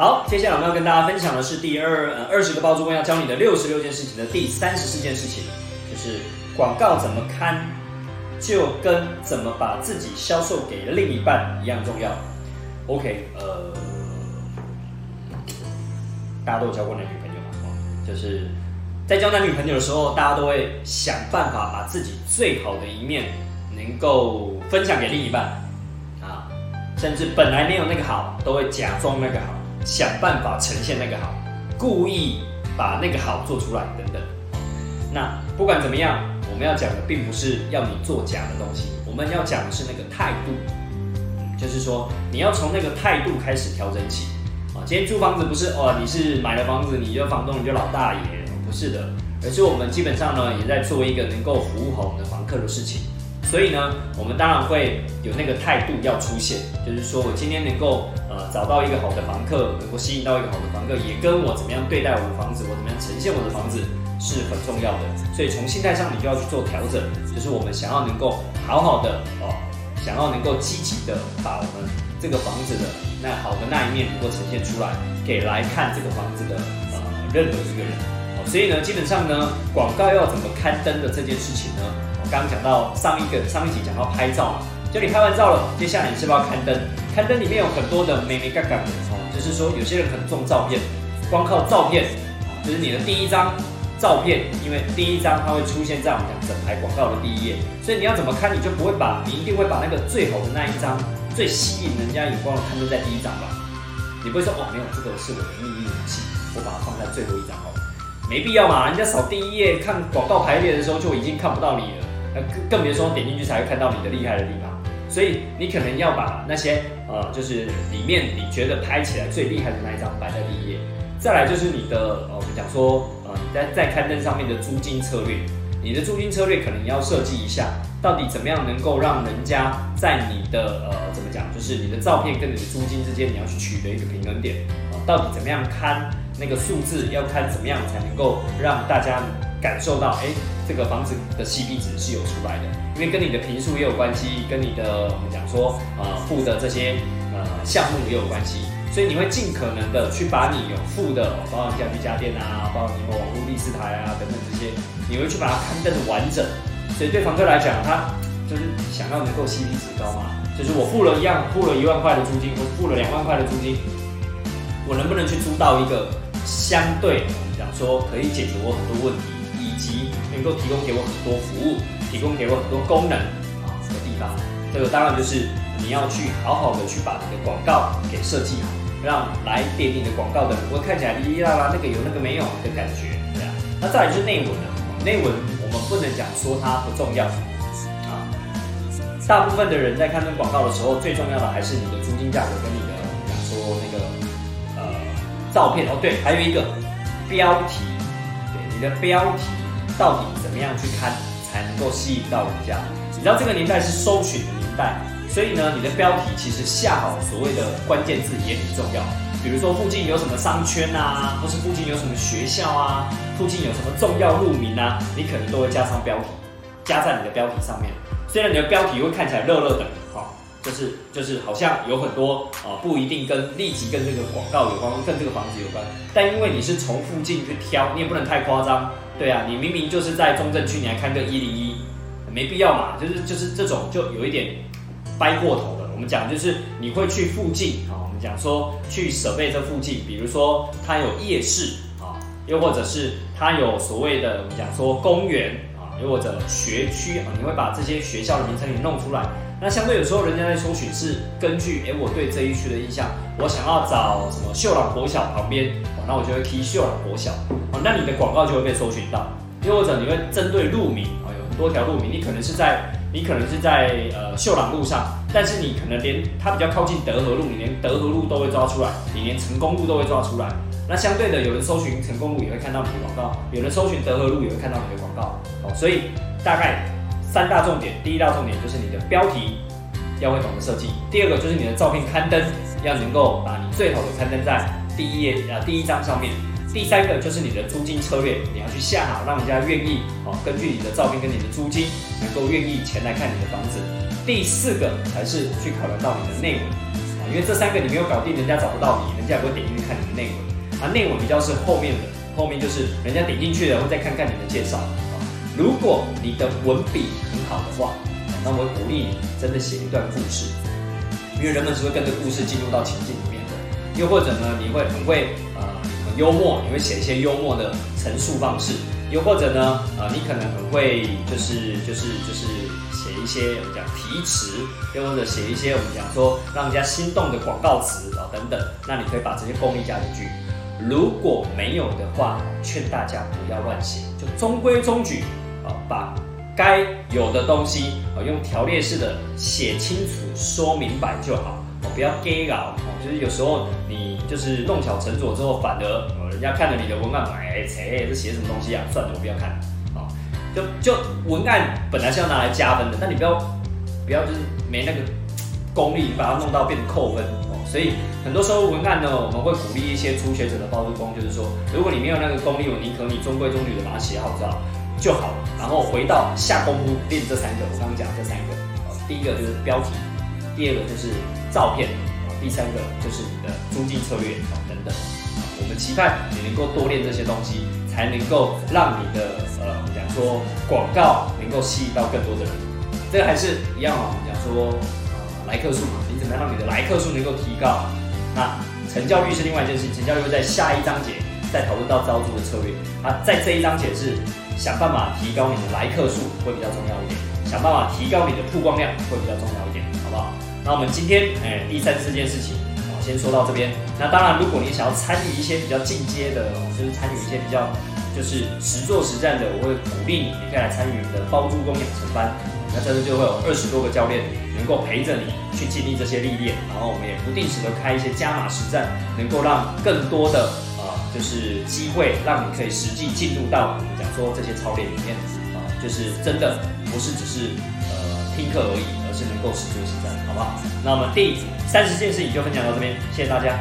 好，接下来我们要跟大家分享的是第二呃二十个包租公要教你的六十六件事情的第三十四件事情，就是广告怎么看，就跟怎么把自己销售给另一半一样重要。OK，呃，大家都有交过男女朋友嘛？就是在交男女朋友的时候，大家都会想办法把自己最好的一面能够分享给另一半啊，甚至本来没有那个好，都会假装那个好，想办法呈现那个好，故意把那个好做出来等等。那不管怎么样，我们要讲的并不是要你做假的东西，我们要讲的是那个态度。就是说，你要从那个态度开始调整起啊。今天租房子不是哦，你是买了房子，你就房东，你就老大爷，不是的，而是我们基本上呢，也在做一个能够服务好我们的房客的事情。所以呢，我们当然会有那个态度要出现，就是说我今天能够呃找到一个好的房客，能够吸引到一个好的房客，也跟我怎么样对待我的房子，我怎么样呈现我的房子是很重要的。所以从心态上，你就要去做调整，就是我们想要能够好好的哦。想要能够积极的把我们这个房子的那好的那一面能够呈现出来，给来看这个房子的呃任何一个人。所以呢，基本上呢，广告要怎么刊登的这件事情呢，刚刚讲到上一个上一集讲到拍照嘛，就你拍完照了，接下来你是不是要刊登？刊登里面有很多的美美嘎嘎的哦，就是说有些人很重照片，光靠照片，就是你的第一张。照片，因为第一张它会出现在我们讲整排广告的第一页，所以你要怎么看，你就不会把，你一定会把那个最好的那一张，最吸引人家眼光的刊登在第一张吧？你不会说哦，没有，这个是我的秘密武器，我把它放在最后一张哦，没必要嘛，人家扫第一页看广告排列的时候就已经看不到你了，那更更别说点进去才会看到你的厉害的地方，所以你可能要把那些呃，就是里面你觉得拍起来最厉害的那一张摆在第一页，再来就是你的呃，我们讲说呃，你。在在刊登上面的租金策略，你的租金策略可能要设计一下，到底怎么样能够让人家在你的呃怎么讲，就是你的照片跟你的租金之间，你要去取得一个平衡点。啊，到底怎么样看那个数字，要看怎么样才能够让大家感受到，哎，这个房子的 CP 值是有出来的，因为跟你的平数也有关系，跟你的我们讲说呃付的这些呃项目也有关系。所以你会尽可能的去把你有付的，包括家居家电啊，包括你们网络第四台啊等等这些，你会去把它刊登的完整。所以对房客来讲，他就是想要能够 CP 值高嘛，就是我付了一样，付了一万块的租金，我付了两万块的租金，我能不能去租到一个相对我们讲说可以解决我很多问题，以及能够提供给我很多服务，提供给我很多功能啊的地方？这个当然就是你要去好好的去把你的广告给设计好。让来点你的广告的人，会看起来哩哩啦啦，那个有那个没有的感觉，对啊。那再来就是内文了，内文我们不能讲说它不重要啊。大部分的人在看这广告的时候，最重要的还是你的租金价格跟你的讲说那个照片哦，对，还有一个标题，对，你的标题到底怎么样去看才能够吸引到人家？你知道这个年代是搜寻的年代。所以呢，你的标题其实下好所谓的关键字也很重要。比如说附近有什么商圈啊，或是附近有什么学校啊，附近有什么重要路名啊，你可能都会加上标题，加在你的标题上面。虽然你的标题会看起来热热的，哈，就是就是好像有很多啊，不一定跟立即跟这个广告有关，跟这个房子有关。但因为你是从附近去挑，你也不能太夸张，对啊，你明明就是在中正区，你还看个一零一，没必要嘛。就是就是这种就有一点。掰过头了，我们讲就是你会去附近啊，我们讲说去设备这附近，比如说它有夜市啊，又或者是它有所谓的我们讲说公园，又或者学区啊，你会把这些学校的名称给弄出来。那相对有时候人家在搜寻是根据哎我对这一区的印象，我想要找什么秀朗国小旁边，那我就会提秀朗国小啊，那你的广告就会被搜寻到。又或者你会针对路名啊，有很多条路名，你可能是在。你可能是在呃秀朗路上，但是你可能连它比较靠近德和路，你连德和路都会抓出来，你连成功路都会抓出来。那相对的，有人搜寻成功路也会看到你的广告，有人搜寻德和路也会看到你的广告。哦，所以大概三大重点，第一大重点就是你的标题要会懂得设计，第二个就是你的照片刊登要能够把你最好的刊登在第一页啊第一张上面。第三个就是你的租金策略，你要去下好，让人家愿意哦，根据你的照片跟你的租金，能够愿意前来看你的房子。第四个才是去考量到你的内文啊，因为这三个你没有搞定，人家找不到你，人家也不会点进去看你的内文。啊，内文比较是后面的，后面就是人家点进去了，会再看看你的介绍啊。如果你的文笔很好的话，那我鼓励你真的写一段故事，因为人们是会跟着故事进入到情境里面的。又或者呢，你会很会呃很幽默，你会写一些幽默的陈述方式。又或者呢，呃，你可能很会就是就是就是写一些我们讲题词，又或者写一些我们讲说让人家心动的广告词啊等等。那你可以把这些功力加进去。如果没有的话，劝大家不要乱写，就中规中矩啊，把该有的东西啊用条列式的写清楚、说明白就好。哦，不要 gay 搞哦，就是有时候你就是弄巧成拙之后，反而呃人家看了你的文案，哎，切，这写什么东西啊？算了，我不要看。哦，就就文案本来是要拿来加分的，但你不要不要就是没那个功力，把它弄到变成扣分哦。所以很多时候文案呢，我们会鼓励一些初学者的包租公，就是说，如果你没有那个功力，我宁可你中规中矩的把它写好，知道就好了。然后回到下功夫练这三个，我刚刚讲这三个，第一个就是标题，第二个就是照片，第三个就是你的租金策略等等。我们期盼你能够多练这些东西，才能够让你的呃，我们讲说广告能够吸引到更多的人。这个还是一样啊，我们讲说。来客数嘛，你怎么样让你的来客数能够提高？那成交率是另外一件事情，成交率会在下一章节再讨论到招租的策略。啊，在这一章节是想办法提高你的来客数会比较重要一点，想办法提高你的曝光量会比较重要一点，好不好？那我们今天哎第三四件事情，我先说到这边。那当然，如果你想要参与一些比较进阶的，就是参与一些比较就是实做实战的，我会鼓励你，你可以来参与我们的包租公养成班。那这次就会有二十多个教练能够陪着你去经历这些历练，然后我们也不定时的开一些加码实战，能够让更多的啊，就是机会让你可以实际进入到我们讲说这些操练里面啊，就是真的不是只是呃听课而已，而是能够实做实战，好不好？那我们第三十件事情就分享到这边，谢谢大家。